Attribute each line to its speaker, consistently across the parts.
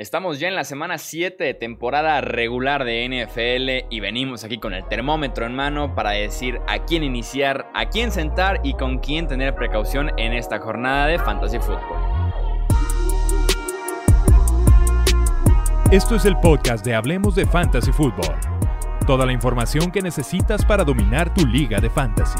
Speaker 1: Estamos ya en la semana 7 de temporada regular de NFL y venimos aquí con el termómetro en mano para decir a quién iniciar, a quién sentar y con quién tener precaución en esta jornada de Fantasy Football.
Speaker 2: Esto es el podcast de Hablemos de Fantasy Football. Toda la información que necesitas para dominar tu liga de fantasy.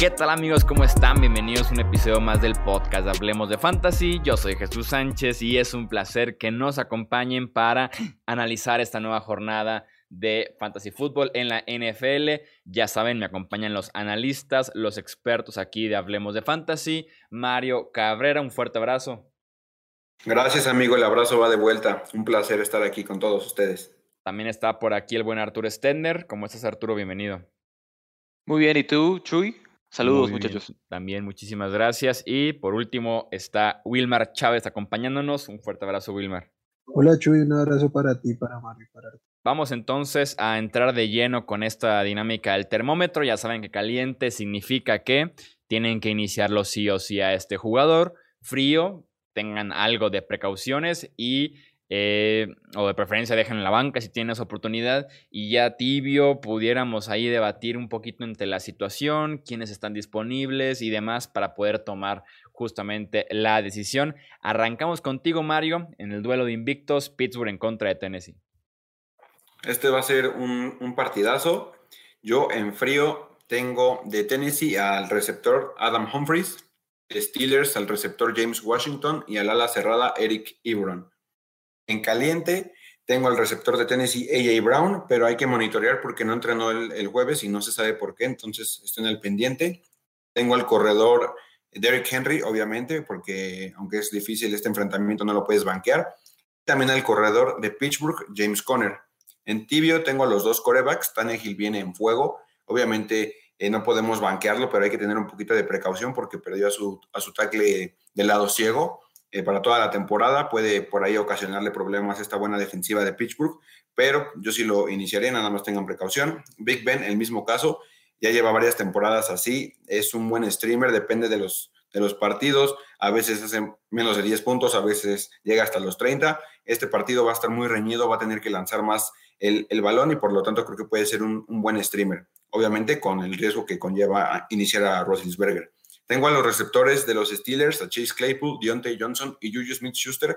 Speaker 1: ¿Qué tal amigos? ¿Cómo están? Bienvenidos a un episodio más del podcast Hablemos de Fantasy. Yo soy Jesús Sánchez y es un placer que nos acompañen para analizar esta nueva jornada de Fantasy Football en la NFL. Ya saben, me acompañan los analistas, los expertos aquí de Hablemos de Fantasy. Mario Cabrera, un fuerte abrazo.
Speaker 3: Gracias amigo, el abrazo va de vuelta. Un placer estar aquí con todos ustedes.
Speaker 1: También está por aquí el buen Arturo Stender. ¿Cómo estás Arturo? Bienvenido.
Speaker 4: Muy bien, ¿y tú, Chuy? Saludos, muchachos.
Speaker 1: También muchísimas gracias. Y por último está Wilmar Chávez acompañándonos. Un fuerte abrazo, Wilmar.
Speaker 5: Hola, Chuy. Un abrazo para ti, para Mario y para
Speaker 1: Vamos entonces a entrar de lleno con esta dinámica del termómetro. Ya saben que caliente significa que tienen que iniciarlo sí o sí a este jugador. Frío, tengan algo de precauciones y eh, o de preferencia dejen en la banca si tienen esa oportunidad y ya tibio pudiéramos ahí debatir un poquito entre la situación, quiénes están disponibles y demás para poder tomar justamente la decisión. Arrancamos contigo Mario en el duelo de invictos Pittsburgh en contra de Tennessee.
Speaker 3: Este va a ser un, un partidazo. Yo en frío tengo de Tennessee al receptor Adam Humphries, Steelers al receptor James Washington y al ala cerrada Eric Ebron. En caliente tengo al receptor de Tennessee AJ Brown, pero hay que monitorear porque no entrenó el, jueves y no se sabe por qué, entonces estoy en el pendiente. Tengo al corredor Derrick Henry, obviamente, porque aunque es difícil este enfrentamiento no lo puedes banquear. También al corredor de Pittsburgh, James Conner. En tibio tengo a los dos corebacks, Tannehill viene en fuego. Obviamente eh, no podemos banquearlo, pero hay que tener un poquito de precaución porque perdió a su, a su tackle del lado ciego. Eh, para toda la temporada. Puede por ahí ocasionarle problemas esta buena defensiva de Pittsburgh, pero yo sí lo iniciaría, nada más tengan precaución. Big Ben, el mismo caso, ya lleva varias temporadas así, es un buen streamer, depende de los, de los partidos, a veces hace menos de 10 puntos, a veces llega hasta los 30. Este partido va a estar muy reñido, va a tener que lanzar más el, balón y por lo tanto creo que puede ser un, buen streamer, obviamente con el riesgo que conlleva iniciar a Roethlisberger. Tengo a los receptores de los Steelers, a Chase Claypool, Deontay Johnson y Juju Smith-Schuster,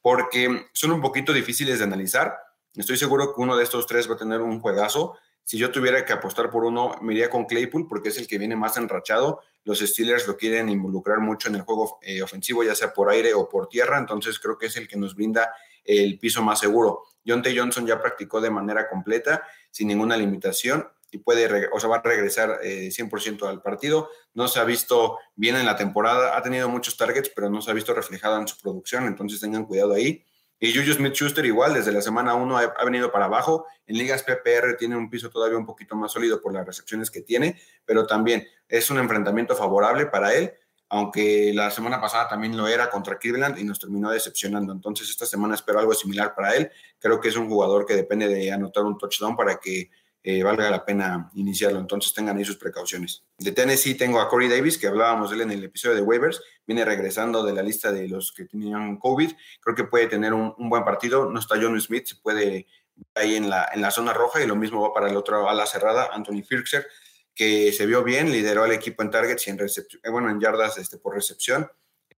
Speaker 3: porque son un poquito difíciles de analizar. Estoy seguro que uno de estos tres va a tener un juegazo. Si yo tuviera que apostar por uno, me iría con Claypool porque es el que viene más enrachado. Los Steelers lo quieren involucrar mucho en el juego eh, ofensivo, ya sea por aire o por tierra, entonces creo que es el que nos brinda el piso más seguro. Deontay Johnson ya practicó de manera completa, sin ninguna limitación, y puede, o sea, va a regresar 100% eh, al partido. No se ha visto bien en la temporada, ha tenido muchos targets, pero no se ha visto reflejada en su producción, entonces tengan cuidado ahí. Y Juju Smith-Schuster igual, desde la semana 1 ha, venido para abajo. En ligas PPR tiene un piso todavía un poquito más sólido por las recepciones que tiene, pero también es un enfrentamiento favorable para él, aunque la semana pasada también lo era contra Cleveland y nos terminó decepcionando. Entonces esta semana espero algo similar para él. Creo que es un jugador que depende de anotar un touchdown para que eh, valga la pena iniciarlo. Entonces tengan ahí sus precauciones. De Tennessee tengo a Corey Davis, que hablábamos él en el episodio de waivers. Viene regresando de la lista de los que tenían COVID. Creo que puede tener un, buen partido. No está John Smith, se puede ahí en la, en la zona roja y lo mismo va para el otro ala cerrada, Anthony Firkser, que se vio bien, lideró al equipo en targets y en eh, bueno, en yardas este, por recepción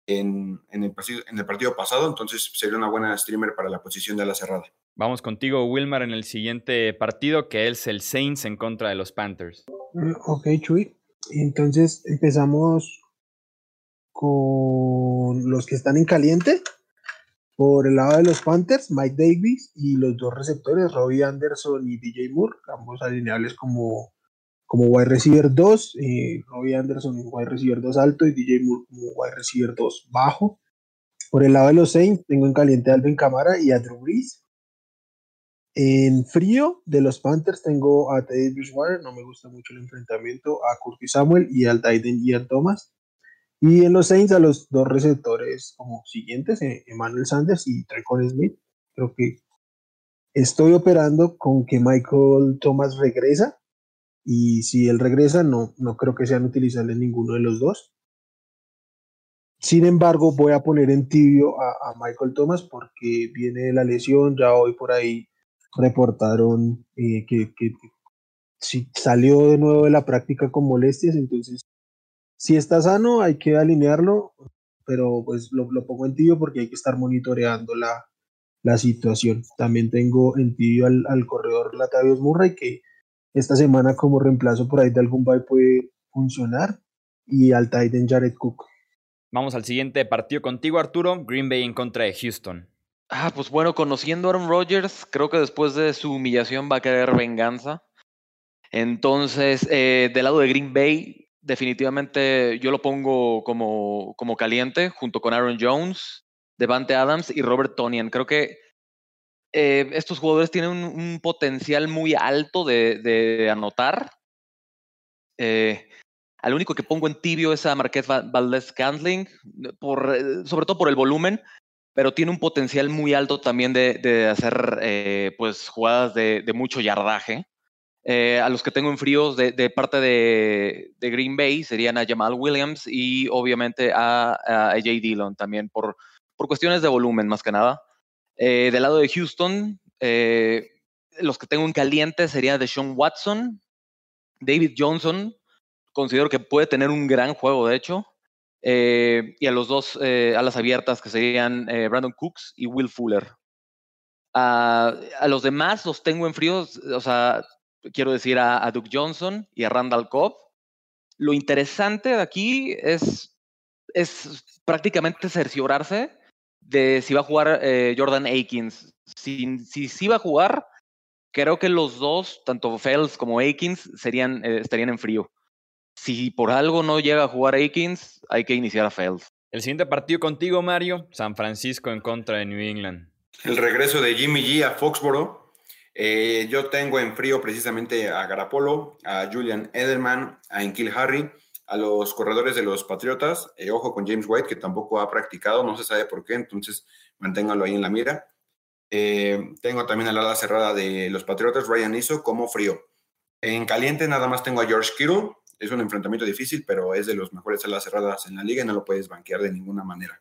Speaker 3: en, en, el en el partido pasado, entonces sería una buena streamer para la posición de ala cerrada.
Speaker 1: Vamos contigo, Wilmar, en el siguiente partido, que es el Saints en contra de los Panthers.
Speaker 5: Ok, Chuy. Entonces empezamos con los que están en caliente. Por el lado de los Panthers, Mike Davis y los dos receptores, Robbie Anderson y DJ Moore, ambos alineables como, como wide receiver 2. Eh, Robbie Anderson, wide receiver 2 alto, y DJ Moore como wide receiver 2 bajo. Por el lado de los Saints, tengo en caliente a Alvin Camara y a Drew Brees. En frío de los Panthers tengo a Teddy Bridgewater, no me gusta mucho el enfrentamiento, a Curtis Samuel y al Titan Ian Thomas. Y en los Saints a los dos receptores como siguientes, eh, Emmanuel Sanders y Trecon Smith. Creo que estoy operando con que Michael Thomas regresa Y si él regresa, no, no creo que sean utilizables ninguno de los dos. Sin embargo, voy a poner en tibio a, Michael Thomas porque viene de la lesión. Ya hoy por ahí reportaron eh, que, que, si salió de nuevo de la práctica con molestias. Entonces, si está sano, hay que alinearlo, pero pues lo, pongo en tibio porque hay que estar monitoreando la, la situación. También tengo en tibio al, al corredor Latavius Murray que esta semana como reemplazo por ahí de algún bye puede funcionar y al Titan Jared Cook.
Speaker 1: Vamos al siguiente partido contigo, Arturo. Green Bay en contra de Houston.
Speaker 4: Ah, pues bueno, conociendo a Aaron Rodgers, creo que después de su humillación va a querer venganza. Entonces, eh, del lado de Green Bay, definitivamente yo lo pongo como, como caliente, junto con Aaron Jones, Devante Adams y Robert Tonian. Creo que eh, estos jugadores tienen un, potencial muy alto de, anotar. Eh, al único que pongo en tibio es a Marquez Valdez Cantling, sobre todo por el volumen, pero tiene un potencial muy alto también de, hacer pues, jugadas de, mucho yardaje. a los que tengo en fríos de, parte de, Green Bay serían a Jamal Williams y obviamente a, a. Dillon también por, por cuestiones de volumen más que nada. Eh, del lado de Houston, eh, los que tengo en caliente sería Deshaun Watson, David Johnson, considero que puede tener un gran juego, de hecho, eh, y a los dos alas abiertas que serían Brandon Cooks y Will Fuller. a los demás los tengo en fríos, o sea, quiero decir a, Duke Johnson y a Randall Cobb. Lo interesante de aquí es, es prácticamente cerciorarse de si va a jugar eh, Jordan Akins. Si, si, va a jugar, creo que los dos, tanto Fells como Akins, serían, eh, estarían en frío. Si por algo no llega a jugar Akins, hay que iniciar a Fells.
Speaker 1: El siguiente partido contigo, Mario, San Francisco en contra de New England.
Speaker 3: El regreso de Jimmy G a Foxboro. Eh, yo tengo en frío precisamente a Garapolo, a Julian Edelman, a Enkil Harry a los corredores de los Patriotas. Eh, ojo con James White, que tampoco ha practicado, no se sabe por qué, entonces manténgalo ahí en la mira. Eh, tengo también al ala cerrada de los Patriotas, Ryan Iso, como frío. En caliente nada más tengo a George Kittle. Es un enfrentamiento difícil, pero es de los mejores alas cerradas en la liga y no lo puedes banquear de ninguna manera.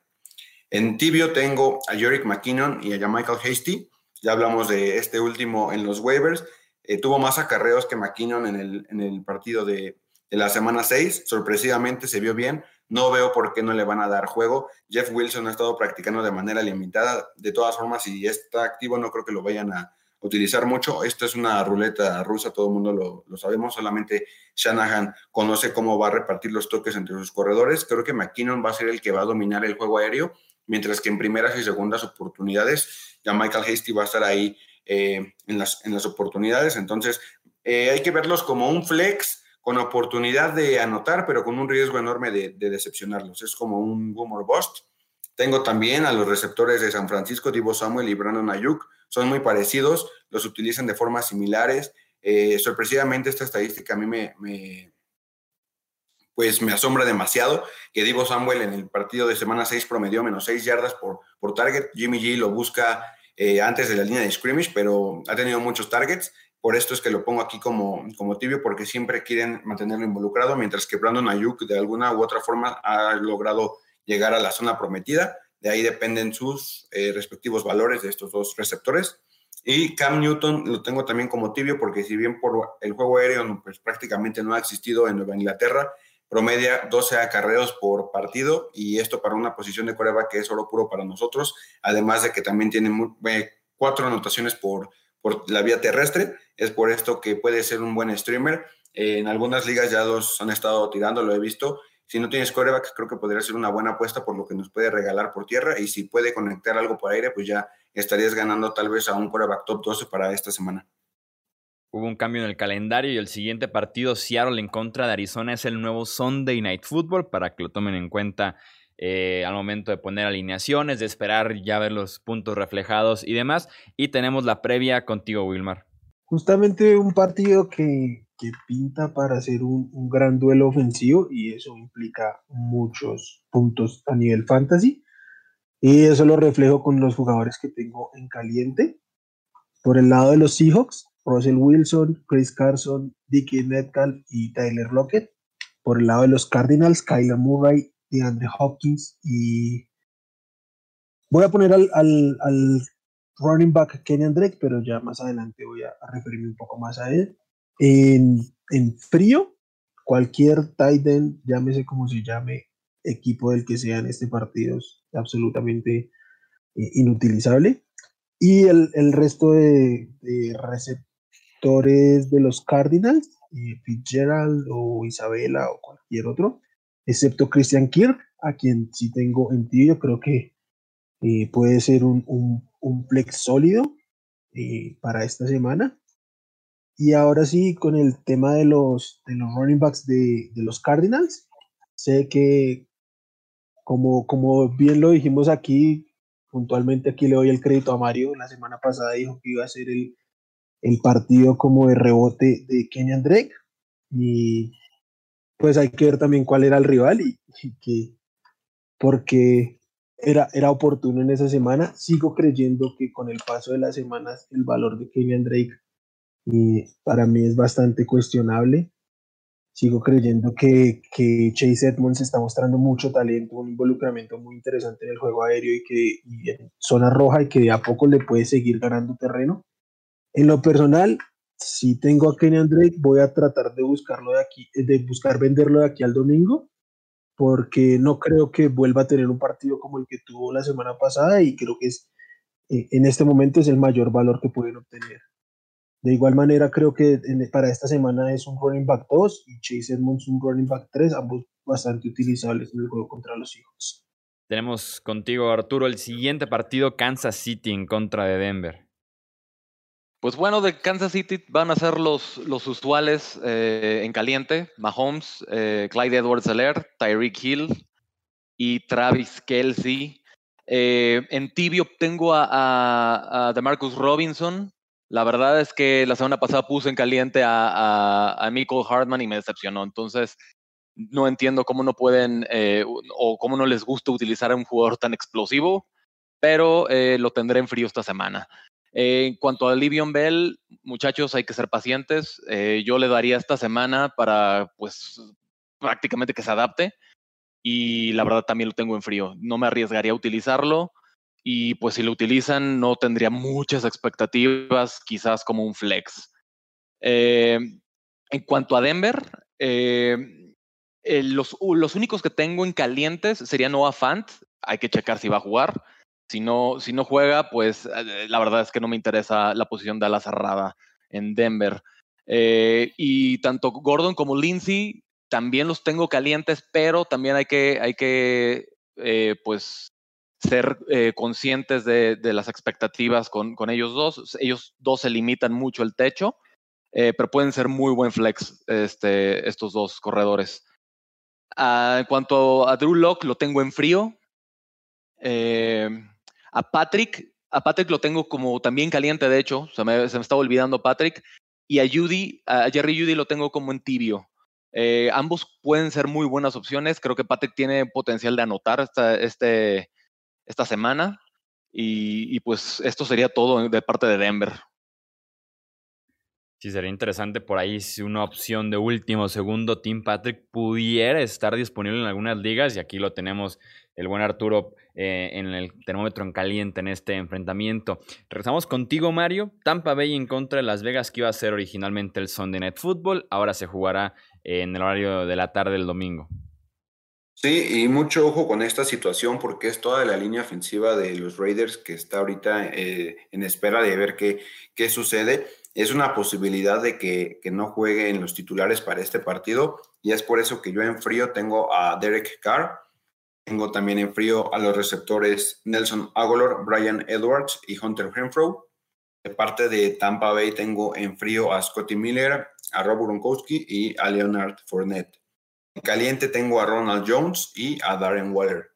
Speaker 3: En tibio tengo a Jerick McKinnon y a Michael Hasty. Ya hablamos de este último en los waivers. Eh, tuvo más acarreos que McKinnon en el, en el partido de, en la semana 6, sorpresivamente se vio bien. No veo por qué no le van a dar juego. Jeff Wilson ha estado practicando de manera limitada. De todas formas, si está activo, no creo que lo vayan a utilizar mucho. Esto es una ruleta rusa, todo el mundo lo, sabemos. Solamente Shanahan conoce cómo va a repartir los toques entre sus corredores. Creo que McKinnon va a ser el que va a dominar el juego aéreo, mientras que en primeras y segundas oportunidades ya Michael Hasty va a estar ahí eh, en, las, en las oportunidades. Entonces, eh, hay que verlos como un flex con oportunidad de anotar, pero con un riesgo enorme de, decepcionarlos. Es como un boom or bust. Tengo también a los receptores de San Francisco, Divo Samuel y Brandon Ayuk. Son muy parecidos, los utilizan de formas similares. Eh, sorpresivamente esta estadística a mí me, pues me asombra demasiado que Divo Samuel en el partido de semana 6 promedió menos 6 yardas por, por target. Jimmy G lo busca eh, antes de la línea de scrimmage, pero ha tenido muchos targets. Por esto es que lo pongo aquí como, como tibio, porque siempre quieren mantenerlo involucrado, mientras que Brandon Ayuk de alguna u otra forma ha logrado llegar a la zona prometida. De ahí dependen sus eh, respectivos valores de estos dos receptores. Y Cam Newton lo tengo también como tibio, porque si bien por el juego aéreo pues, prácticamente no ha existido en Nueva Inglaterra, promedia 12 acarreos por partido y esto para una posición de coreback que es oro puro para nosotros, además de que también tiene eh, cuatro anotaciones por por la vía terrestre. Es por esto que puede ser un buen streamer. en algunas ligas ya los han estado tirando, lo he visto. Si no tienes coreback, creo que podría ser una buena apuesta por lo que nos puede regalar por tierra. Y si puede conectar algo por aire, pues ya estarías ganando tal vez a un coreback top 12 para esta semana.
Speaker 1: Hubo un cambio en el calendario y el siguiente partido, Seattle en contra de Arizona, es el nuevo Sunday Night Football para que lo tomen en cuenta eh, al momento de poner alineaciones, de esperar ya ver los puntos reflejados y demás. Y tenemos la previa contigo, Wilmar.
Speaker 5: Justamente un partido que, pinta para ser un, gran duelo ofensivo y eso implica muchos puntos a nivel fantasy. Y eso lo reflejo con los jugadores que tengo en caliente. Por el lado de los Seahawks, Russell Wilson, Chris Carson, Dickie Metcalf y Tyler Lockett. Por el lado de los Cardinals, Kyler Murray, DeAndre Hopkins y voy a poner al, al, running back Kenyan Drake, pero ya más adelante voy a, referirme un poco más a él. En, frío, cualquier tight end, llámese como se llame, equipo del que sea en este partido, es absolutamente eh, inutilizable. Y el, resto de, de, receptores de los Cardinals, eh, Fitzgerald o Isabela o cualquier otro, excepto Christian Kirk, a quien sí tengo en ti, yo creo que eh, puede ser un, un, un flex sólido para esta semana. Y ahora sí, con el tema de los, de los running backs de, de los Cardinals, sé que como, como bien lo dijimos aquí, puntualmente aquí le doy el crédito a Mario, la semana pasada dijo que iba a ser el, el partido como de rebote de Kenyan Drake y pues hay que ver también cuál era el rival y, que porque era, era oportuno en esa semana. Sigo creyendo que con el paso de las semanas el valor de Kenyan Drake y para mí es bastante cuestionable. Sigo creyendo que, que, Chase Edmonds está mostrando mucho talento, un involucramiento muy interesante en el juego aéreo y que en zona roja y que de a poco le puede seguir ganando terreno. En lo personal, si tengo a Kenyan Drake, voy a tratar de buscarlo de aquí, de buscar venderlo de aquí al domingo, porque no creo que vuelva a tener un partido como el que tuvo la semana pasada y creo que es eh, en este momento es el mayor valor que pueden obtener. De igual manera, creo que para esta semana es un running back 2 y Chase Edmonds un running back 3, ambos bastante utilizables en el juego contra los hijos.
Speaker 1: Tenemos contigo, Arturo, el siguiente partido, Kansas City en contra de Denver.
Speaker 4: Pues bueno, de Kansas City van a ser los, los usuales eh, en caliente: Mahomes, eh, Clyde Edwards-Helaire, Tyreek Hill y Travis Kelsey. Eh, en tibio tengo a, a, a DeMarcus Robinson, la verdad es que la semana pasada puse en caliente a, a, Michael Hartman y me decepcionó. Entonces, no entiendo cómo no pueden eh, o cómo no les gusta utilizar a un jugador tan explosivo, pero eh, lo tendré en frío esta semana. Eh, en cuanto a Livion Bell, muchachos, hay que ser pacientes. yo le daría esta semana para, pues, prácticamente que se adapte. Y la verdad también lo tengo en frío. No me arriesgaría a utilizarlo y pues si lo utilizan no tendría muchas expectativas, quizás como un flex. Eh, en cuanto a Denver, eh, eh, los, los, únicos que tengo en calientes serían Noah Fant, hay que checar si va a jugar. Si no, si no juega, pues la verdad es que no me interesa la posición de ala cerrada en Denver. y tanto Gordon como Lindsay también los tengo calientes, pero también hay que, hay que pues ser eh, conscientes de, las expectativas con, ellos dos. Ellos dos se limitan mucho el techo, eh, pero pueden ser muy buen flex este, estos dos corredores. Ah, en cuanto a Drew Locke, lo tengo en frío. Eh, a Patrick, a Patrick lo tengo como también caliente, de hecho, se me, se estaba olvidando Patrick. Y a Judy, a Jerry Judy lo tengo como en tibio. ambos pueden ser muy buenas opciones. Creo que Patrick tiene potencial de anotar este, esta semana. Y, pues esto sería todo de parte de Denver.
Speaker 1: Sí, sería interesante por ahí si una opción de último segundo Tim Patrick pudiera estar disponible en algunas ligas y aquí lo tenemos el buen Arturo eh, en el termómetro en caliente en este enfrentamiento. Regresamos contigo Mario, Tampa Bay en contra de Las Vegas que iba a ser originalmente el Sunday Night Football, ahora se jugará en el horario de la tarde del domingo.
Speaker 3: Sí, y mucho ojo con esta situación porque es toda la línea ofensiva de los Raiders que está ahorita eh, en espera de ver qué, qué sucede. Es una posibilidad de que, que, no juegue en los titulares para este partido y es por eso que yo en frío tengo a Derek Carr, tengo también en frío a los receptores Nelson Aguilar, Brian Edwards y Hunter Renfro. De parte de Tampa Bay tengo en frío a Scotty Miller, a Rob Gronkowski y a Leonard Fournette. En caliente tengo a Ronald Jones y a Darren Waller.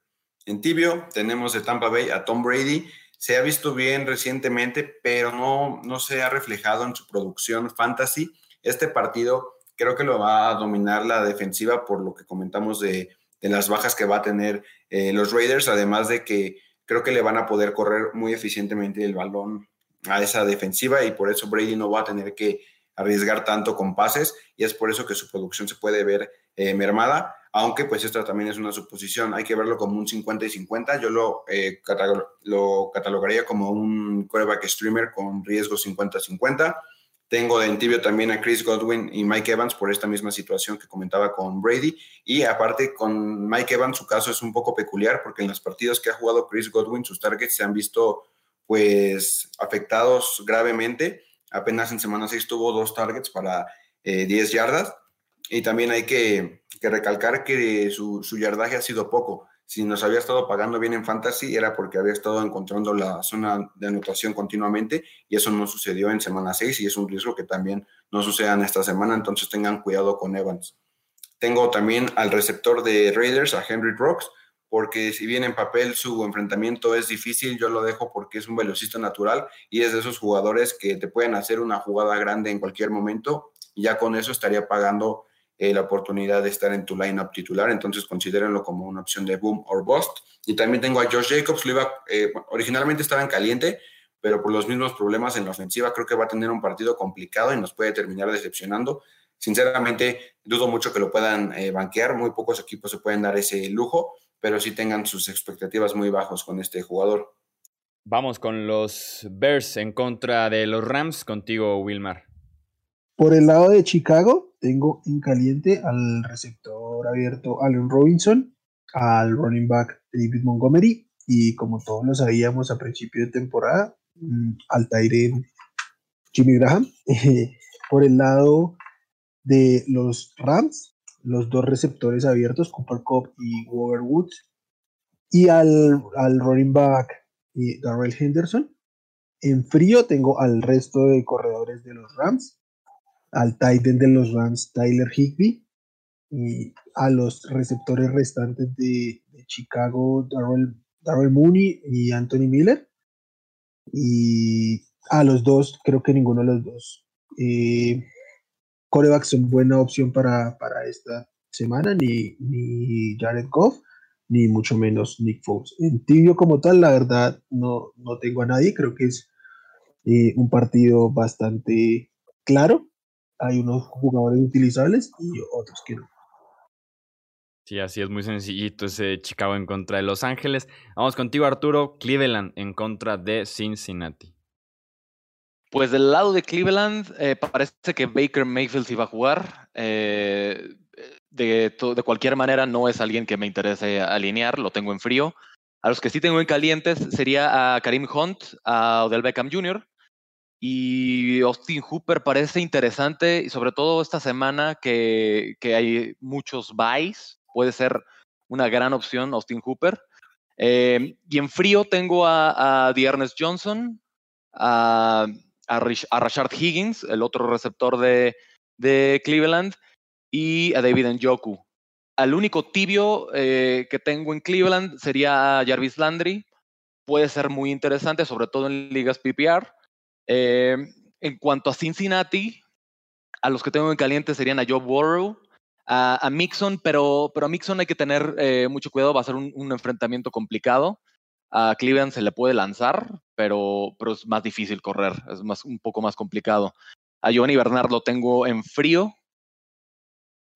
Speaker 3: En tibio tenemos de Tampa Bay a Tom Brady. Se ha visto bien recientemente, pero no, no se ha reflejado en su producción fantasy. Este partido creo que lo va a dominar la defensiva por lo que comentamos de, las bajas que va a tener eh, los Raiders, además de que creo que le van a poder correr muy eficientemente el balón a esa defensiva y por eso Brady no va a tener que arriesgar tanto con pases y es por eso que su producción se puede ver eh, mermada, aunque pues esta también es una suposición, hay que verlo como un 50 y 50, yo lo, eh, lo catalogaría como un quarterback streamer con riesgo 50-50. Tengo de entibio también a Chris Godwin y Mike Evans por esta misma situación que comentaba con Brady. Y aparte con Mike Evans su caso es un poco peculiar porque en los partidos que ha jugado Chris Godwin sus targets se han visto pues afectados gravemente. Apenas en semana 6 tuvo dos targets para 10 eh, yardas. Y también hay que, recalcar que su, su, yardaje ha sido poco. Si nos había estado pagando bien en fantasy era porque había estado encontrando la zona de anotación continuamente y eso no sucedió en semana 6 y es un riesgo que también no suceda en esta semana, entonces tengan cuidado con Evans. Tengo también al receptor de Raiders, a Henry Rocks, porque si bien en papel su enfrentamiento es difícil, yo lo dejo porque es un velocista natural y es de esos jugadores que te pueden hacer una jugada grande en cualquier momento y ya con eso estaría pagando eh, la oportunidad de estar en tu lineup titular, entonces considérenlo como una opción de boom or bust. Y también tengo a Josh Jacobs, lo iba, eh, originalmente estaba en caliente, pero por los mismos problemas en la ofensiva creo que va a tener un partido complicado y nos puede terminar decepcionando. Sinceramente, dudo mucho que lo puedan eh, banquear, muy pocos equipos se pueden dar ese lujo, pero sí tengan sus expectativas muy bajos con este jugador.
Speaker 1: Vamos con los Bears en contra de los Rams, contigo, Wilmar.
Speaker 5: Por el lado de Chicago, tengo en caliente al receptor abierto Allen Robinson, al running back David Montgomery y como todos lo sabíamos a principio de temporada, mm, al Tyrion Jimmy Graham. Por el lado de los Rams, los dos receptores abiertos, Cooper Cup y Robert Woods, y al, al running back eh, Darrell Henderson. En frío tengo al resto de corredores de los Rams, al Titan de los Rams, Tyler Higby, y a los receptores restantes de, Chicago, Darrell, Mooney y Anthony Miller. Y a los dos, creo que ninguno de los dos. Eh, corebacks son buena opción para, para esta semana, ni, ni Jared Goff, ni mucho menos Nick Foles. En tibio como tal, la verdad, no, no tengo a nadie, creo que es eh, un partido bastante claro hay unos jugadores utilizables y otros que no.
Speaker 1: Sí, así es muy sencillito ese Chicago en contra de Los Ángeles. Vamos contigo, Arturo. Cleveland en contra de Cincinnati.
Speaker 4: Pues del lado de Cleveland, eh, parece que Baker Mayfield iba a jugar. Eh, de, de, cualquier manera, no es alguien que me interese alinear, lo tengo en frío. A los que sí tengo en calientes sería a Karim Hunt, a Odell Beckham Jr., y Austin Hooper parece interesante, y sobre todo esta semana que, hay muchos buys, puede ser una gran opción Austin Hooper. Eh, y en frío tengo a, a Ernest Johnson, a, a, Rashard Higgins, el otro receptor de, Cleveland, y a David Njoku. Al único tibio eh, que tengo en Cleveland sería Jarvis Landry. Puede ser muy interesante, sobre todo en ligas PPR. Eh, en cuanto a Cincinnati, a los que tengo en caliente serían a Joe Burrow, a, Mixon, pero, pero a Mixon hay que tener eh, mucho cuidado, va a ser un, enfrentamiento complicado. A Cleveland se le puede lanzar, pero, pero es más difícil correr, es más, un poco más complicado. A Giovanni Bernard lo tengo en frío,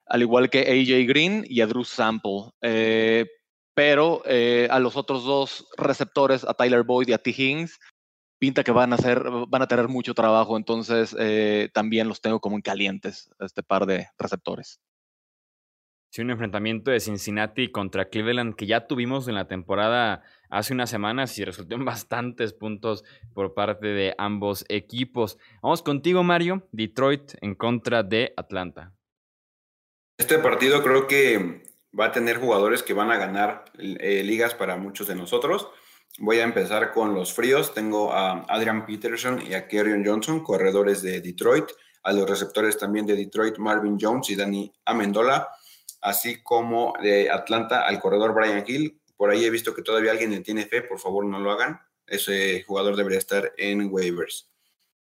Speaker 4: al igual que AJ Green y a Drew Sample. Eh, pero a los otros dos receptores, a Tyler Boyd y a T. Higgins, pinta que van a, hacer, van a tener mucho trabajo, entonces eh, también los tengo como en calientes, este par de receptores.
Speaker 1: Sí, un enfrentamiento de Cincinnati contra Cleveland que ya tuvimos en la temporada hace unas semanas y resultó en bastantes puntos por parte de ambos equipos. Vamos contigo, Mario. Detroit en contra de Atlanta.
Speaker 3: Este partido creo que va a tener jugadores que van a ganar eh, ligas para muchos de nosotros. Voy a empezar con los fríos. Tengo a Adrian Peterson y a Kerrion Johnson, corredores de Detroit. A los receptores también de Detroit, Marvin Jones y Danny Amendola. Así como de Atlanta al corredor Brian Hill. Por ahí he visto que todavía alguien le tiene fe. Por favor, no lo hagan. Ese jugador debería estar en waivers.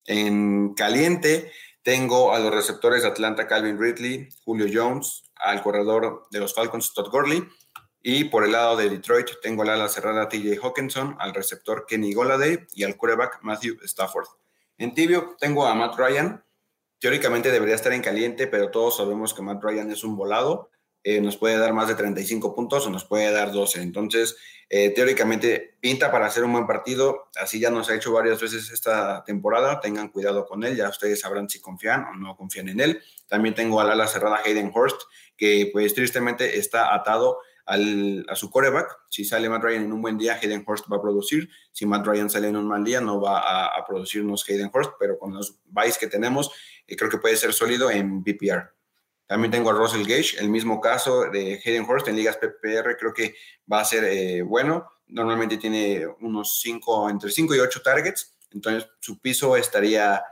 Speaker 3: En caliente, tengo a los receptores de Atlanta, Calvin Ridley, Julio Jones, al corredor de los Falcons, Todd Gurley Y por el lado de Detroit tengo al ala cerrada TJ Hawkinson, al receptor Kenny Goladay y al quarterback Matthew Stafford. En tibio tengo a Matt Ryan. Teóricamente debería estar en caliente, pero todos sabemos que Matt Ryan es un volado. Eh, nos puede dar más de 35 puntos o nos puede dar 12. Entonces, eh, teóricamente pinta para hacer un buen partido. Así ya nos ha hecho varias veces esta temporada. Tengan cuidado con él. Ya ustedes sabrán si confían o no confían en él. También tengo al ala cerrada Hayden Horst, que pues tristemente está atado al, a su coreback. Si sale Matt Ryan en un buen día, Hayden Horst va a producir. Si Matt Ryan sale en un mal día, no va a, a producirnos Hayden Horst, pero con los buys que tenemos, eh, creo que puede ser sólido en PPR. También tengo a Russell Gage, el mismo caso de Hayden Horst en ligas PPR, creo que va a ser eh, bueno. Normalmente tiene unos 5, entre 5 y 8 targets, entonces su piso estaría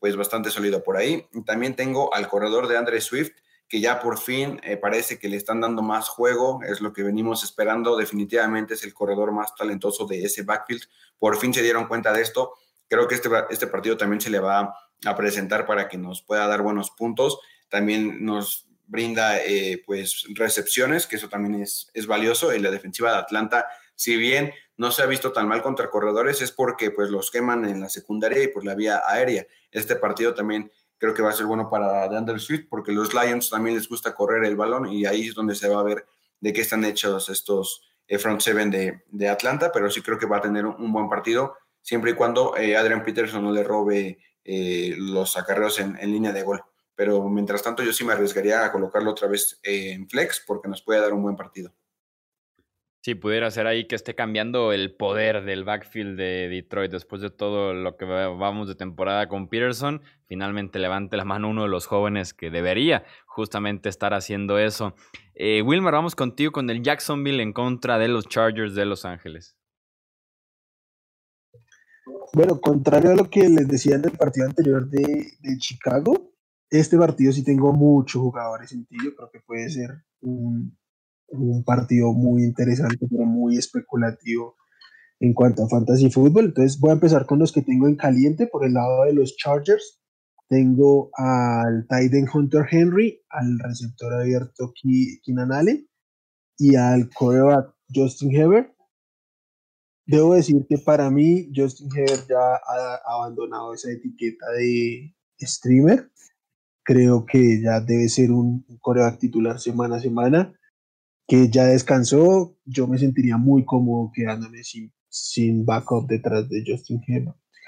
Speaker 3: pues bastante sólido por ahí. También tengo al corredor de Andre Swift, que ya por fin eh, parece que le están dando más juego, es lo que venimos esperando, definitivamente es el corredor más talentoso de ese backfield, por fin se dieron cuenta de esto, creo que este, este partido también se le va a presentar para que nos pueda dar buenos puntos también nos brinda eh, pues recepciones, que eso también es, es valioso. En la defensiva de Atlanta, si bien no se ha visto tan mal contra corredores, es porque pues los queman en la secundaria y por la vía aérea. Este partido también creo que va a ser bueno para DeAndre Swift, porque los Lions también les gusta correr el balón y ahí es donde se va a ver de qué están hechos estos eh, front seven de, de, Atlanta, pero sí creo que va a tener un, buen partido, siempre y cuando eh, Adrian Peterson no le robe los acarreos en, en línea de gol pero mientras tanto yo sí me arriesgaría a colocarlo otra vez en flex porque nos puede dar un buen partido.
Speaker 1: Sí, pudiera ser ahí que esté cambiando el poder del backfield de Detroit después de todo lo que vamos de temporada con Peterson. Finalmente levante la mano uno de los jóvenes que debería justamente estar haciendo eso. Eh, Wilmer, vamos contigo con el Jacksonville en contra de los Chargers de Los Ángeles.
Speaker 5: Bueno, contrario a lo que les decía en el partido anterior de, de Chicago, este partido sí tengo muchos jugadores en ti. Creo que puede ser un, un partido muy interesante, pero muy especulativo en cuanto a fantasy fútbol. Entonces voy a empezar con los que tengo en caliente. Por el lado de los Chargers, tengo al Titan Hunter Henry, al receptor abierto Keenan y al coreback Justin Heber. Debo decir que para mí Justin Heber ya ha abandonado esa etiqueta de streamer creo que ya debe ser un coreback titular semana a semana, que ya descansó, yo me sentiría muy cómodo quedándome sin, sin backup detrás de Justin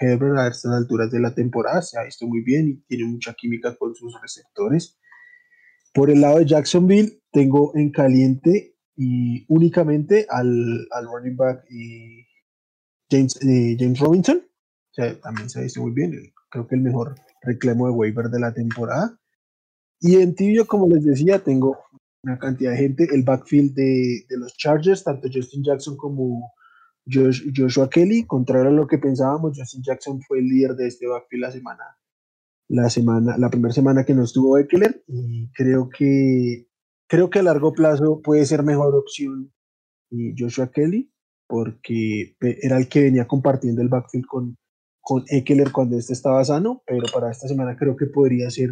Speaker 5: Herbert a estas alturas de la temporada, se ha visto muy bien y tiene mucha química con sus receptores. Por el lado de Jacksonville, tengo en caliente y únicamente al, al running back y James, James Robinson, también se ha visto muy bien, creo que el mejor reclamo de waiver de la temporada. Y en tibio, como les decía, tengo una cantidad de gente. El backfield de, de los Chargers, tanto Justin Jackson como Joshua Kelly, contrario a lo que pensábamos, Justin Jackson fue el líder de este backfield la semana, la semana, la primera semana que no estuvo Eckler, y creo que creo que a largo plazo puede ser mejor opción Joshua Kelly, porque era el que venía compartiendo el backfield con, con Eckler cuando este estaba sano, pero para esta semana creo que podría ser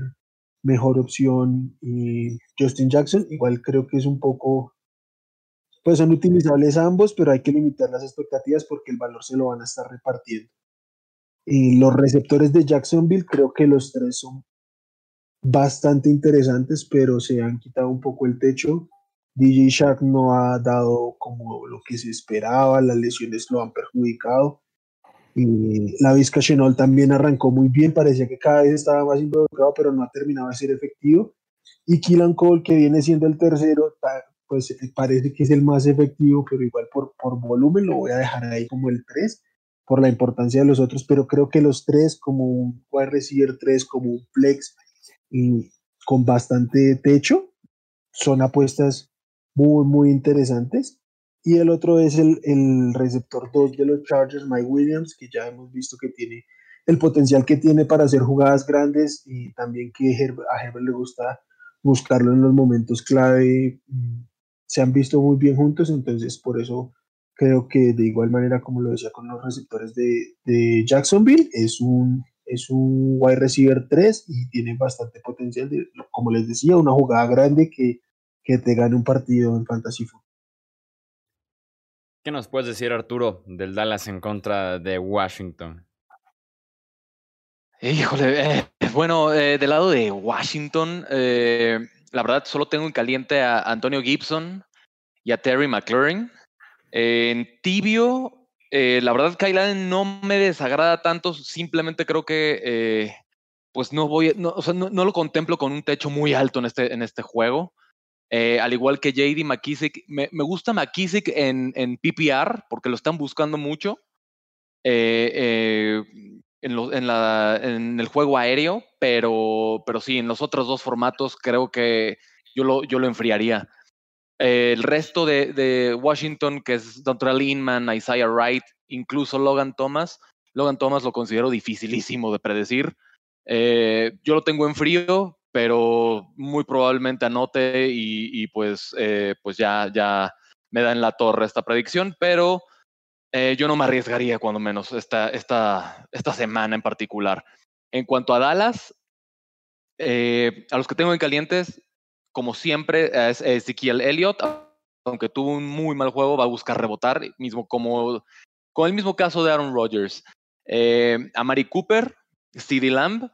Speaker 5: mejor opción y Justin Jackson. Igual creo que es un poco, pues son utilizables ambos, pero hay que limitar las expectativas porque el valor se lo van a estar repartiendo. Y los receptores de Jacksonville creo que los tres son bastante interesantes, pero se han quitado un poco el techo. DJ Shark no ha dado como lo que se esperaba, las lesiones lo han perjudicado. Y la Vizca Chenol también arrancó muy bien, parecía que cada vez estaba más involucrado, pero no ha terminado de ser efectivo. Y Killan Cole, que viene siendo el tercero, pues eh, parece que es el más efectivo, pero igual por, por volumen lo voy a dejar ahí como el 3, por la importancia de los otros, pero creo que los tres, como un wide receiver 3, como un flex, y con bastante techo, son apuestas muy, muy interesantes. Y el otro es el, el receptor 2 de los Chargers, Mike Williams, que ya hemos visto que tiene el potencial que tiene para hacer jugadas grandes y también que a Herbert le gusta buscarlo en los momentos clave. Mm, se han visto muy bien juntos, entonces por eso creo que de igual manera como lo decía con los receptores de, de Jacksonville, es un, es un wide receiver 3 y tiene bastante potencial, de, como les decía, una jugada grande que, que te gane un partido en fantasy football.
Speaker 1: ¿Qué nos puedes decir, Arturo, del Dallas en contra de Washington?
Speaker 4: Híjole, eh, bueno, eh, del lado de Washington, eh, la verdad solo tengo en caliente a Antonio Gibson y a Terry McLaurin. en tibio, la verdad Kyle Allen no me desagrada tanto, simplemente creo que pues no voy, no, o sea, no, lo contemplo con un techo muy alto en este, en este juego. Al igual que JD McKissick, me, gusta McKissick en, PPR porque lo están buscando mucho. Eh, en, la, en el juego aéreo, pero, sí, en los otros dos formatos creo que yo lo, enfriaría. el resto de, Washington, que es Dontrell Inman, Isaiah Wright, incluso Logan Thomas, Logan Thomas lo considero dificilísimo de predecir. Eh, yo lo tengo en frío, pero muy probablemente anote y, pues, eh, pues ya, ya me da en la torre esta predicción, pero eh, yo no me arriesgaría, cuando menos, esta, esta, esta semana en particular. En cuanto a Dallas, eh, a los que tengo en calientes, como siempre, es Ezequiel Elliott, aunque tuvo un muy mal juego, va a buscar rebotar, mismo como con el mismo caso de Aaron Rodgers. Eh, a Mari Cooper, CD Lamb,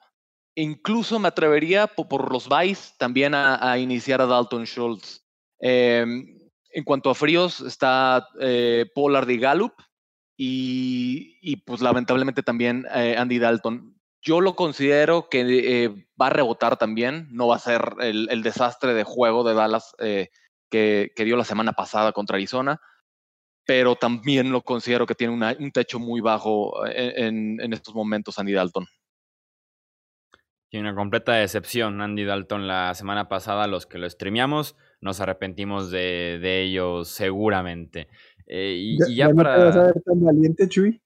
Speaker 4: incluso me atrevería por, los Vice también a, iniciar a Dalton Schultz. en cuanto a fríos, está Pollard y Gallup, y, pues lamentablemente también eh, Andy Dalton. Yo lo considero que eh, va a rebotar también, no va a ser el, desastre de juego de Dallas eh, que, dio la semana pasada contra Arizona, pero también lo considero que tiene un techo muy bajo en, estos momentos Andy Dalton.
Speaker 1: Tiene una completa decepción Andy Dalton la semana pasada, los que lo streameamos, nos arrepentimos de, de ello seguramente. Eh, y, ya, para.
Speaker 5: No vas a ver tan valiente, Chuy?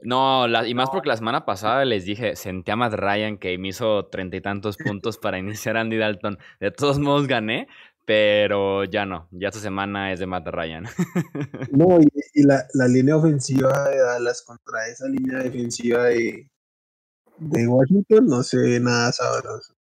Speaker 1: No, y más porque la semana pasada les dije, senté a Matt Ryan que me hizo treinta y tantos puntos para iniciar Andy Dalton. De todos modos gané, pero ya no, ya esta semana es de Matt Ryan.
Speaker 5: No, y, la, la, línea ofensiva de Dallas contra esa línea defensiva de, de Washington no se ve nada sabroso.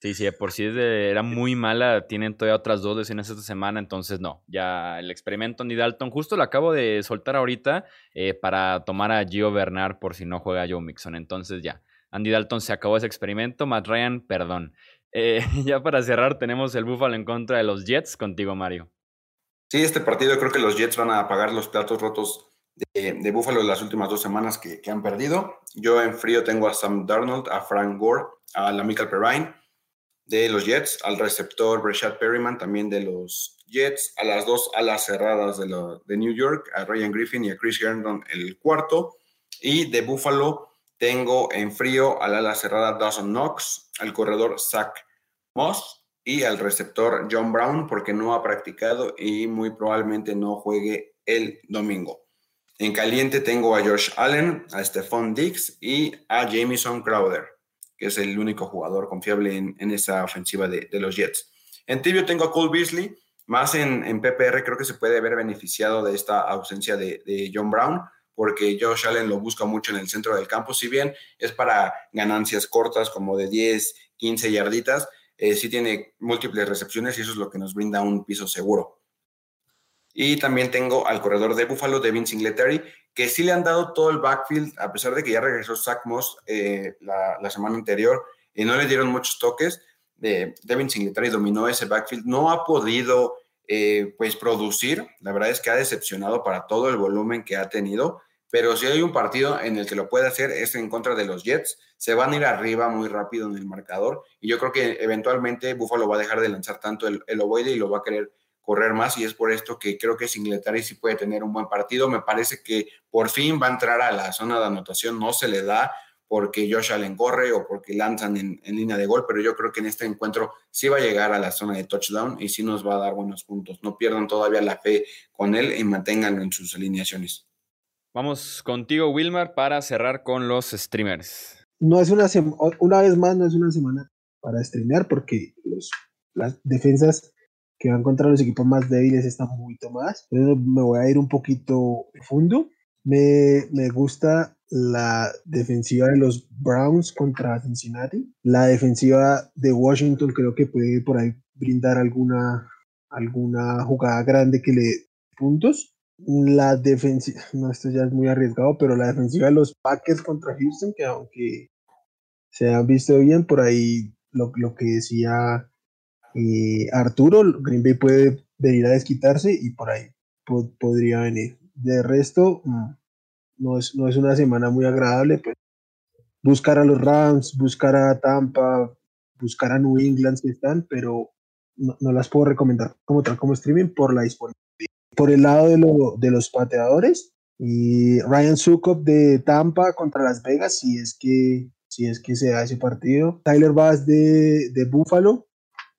Speaker 1: Sí, sí, por sí era muy mala. Tienen todavía otras dos lesiones esta semana, entonces no. Ya el experimento Andy Dalton, justo lo acabo de soltar ahorita eh, para tomar a Gio Bernard por si no juega Joe Mixon. Entonces ya, Andy Dalton se acabó ese experimento. Matt Ryan, perdón. Eh, ya para cerrar, tenemos el Buffalo en contra de los Jets. Contigo, Mario.
Speaker 3: Sí, este partido creo que los Jets van a pagar los platos rotos de, de Buffalo las últimas dos semanas que, han perdido. Yo en frío tengo a Sam Darnold, a Frank Gore, a la Michael Perrine de los Jets, al receptor Breshad Perryman también de los Jets, a las dos alas cerradas de, de New York, a Ryan Griffin y a Chris Herndon el cuarto, y de Buffalo tengo en frío al ala cerrada Dawson Knox, al corredor Zach Moss y al receptor John Brown porque no ha practicado y muy probablemente no juegue el domingo. En caliente tengo a Josh Allen, a Stephon Diggs y a Jamison Crowder que es el único jugador confiable en, esa ofensiva de, los Jets. En tibio tengo a Cole Beasley, más en, en, PPR creo que se puede haber beneficiado de esta ausencia de, John Brown, porque Josh Allen lo busca mucho en el centro del campo, si bien es para ganancias cortas como de 10, 15 yarditas, eh, sí tiene múltiples recepciones y eso es lo que nos brinda un piso seguro. Y también tengo al corredor de Buffalo, Devin Singletary, que sí le han dado todo el backfield, a pesar de que ya regresó Zach eh, la, semana anterior y no le dieron muchos toques. De Devin Singletary dominó ese backfield, no ha podido eh, pues producir, la verdad es que ha decepcionado para todo el volumen que ha tenido, pero si hay un partido en el que lo puede hacer es en contra de los Jets, se van a ir arriba muy rápido en el marcador y yo creo que eventualmente Buffalo va a dejar de lanzar tanto el, el ovoide y lo va a querer correr más y es por esto que creo que Singletary sí puede tener un buen partido. Me parece que por fin va a entrar a la zona de anotación, no se le da porque Josh Allen corre o porque lanzan en, línea de gol, pero yo creo que en este encuentro sí va a llegar a la zona de touchdown y sí nos va a dar buenos puntos. No pierdan todavía la fe con él y manténganlo en sus alineaciones.
Speaker 1: Vamos contigo, Wilmar, para cerrar con los streamers.
Speaker 5: No es una una vez más, no es una semana para streamear porque las defensas que van contra los equipos más débiles están muy tomadas. me voy a ir un poquito profundo. Me, me, gusta la defensiva de los Browns contra Cincinnati. La defensiva de Washington creo que puede por ahí brindar alguna, alguna jugada grande que le puntos. La defensiva, no, esto ya es muy arriesgado, pero la defensiva de los Packers contra Houston, que aunque se han visto bien, por ahí lo, lo que decía eh, Arturo, Green Bay puede venir a desquitarse y por ahí podría venir. De resto, mm, no es, no es una semana muy agradable, pues buscar a los Rams, buscar a Tampa, buscar a New England que están, pero no, las puedo recomendar como tal como streaming por la disponibilidad. Por el lado de, lo, de los pateadores, y Ryan Sukop de Tampa contra Las Vegas, si es que, si es que se da ese partido. Tyler Bass de, de Buffalo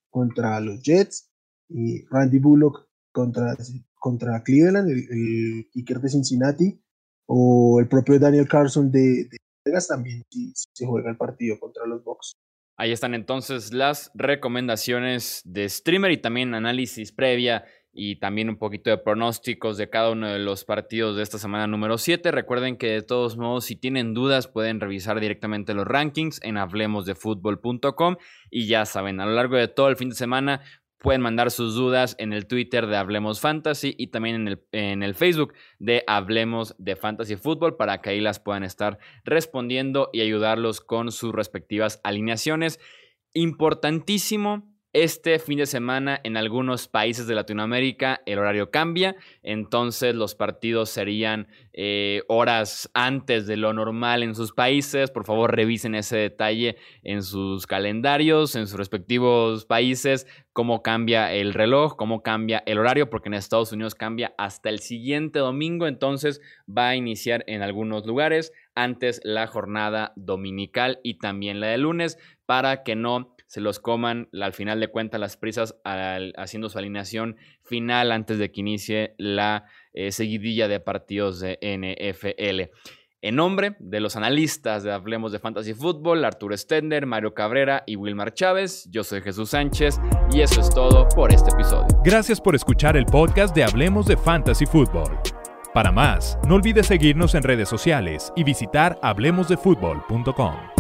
Speaker 5: contra los Jets. Y Randy Bullock contra, contra Cleveland, el, el kicker de Cincinnati. O el propio Daniel Carson de, de Vegas también si, se juega el partido contra los Bucks.
Speaker 1: Ahí están entonces las recomendaciones de streamer y también análisis previa y también un poquito de pronósticos de cada uno de los partidos de esta semana número 7. Recuerden que de todos modos, si tienen dudas, pueden revisar directamente los rankings en hablemosdefutbol.com y ya saben, a lo largo de todo el fin de semana pueden mandar sus dudas en el Twitter de Hablemos Fantasy y también en el, en el, Facebook de Hablemos de Fantasy Fútbol para que ahí las puedan estar respondiendo y ayudarlos con sus respectivas alineaciones. Importantísimo este fin de semana en algunos países de Latinoamérica el horario cambia, entonces los partidos serían eh, horas antes de lo normal en sus países. Por favor revisen ese detalle en sus calendarios, en sus respectivos países, cómo cambia el reloj, cómo cambia el horario, porque en Estados Unidos cambia hasta el siguiente domingo, entonces va a iniciar en algunos lugares antes la jornada dominical y también la de lunes para que no se los coman al final de cuentas las prisas haciendo su alineación final antes de que inicie la eh, seguidilla de partidos de NFL. En nombre de los analistas de Hablemos de Fantasy Football, Arturo Stender, Mario Cabrera y Wilmar Chávez, yo soy Jesús Sánchez y eso es todo por este episodio.
Speaker 2: Gracias por escuchar el podcast de Hablemos de Fantasy Football. Para más, no olvides seguirnos en redes sociales y visitar hablemosdefutbol.com.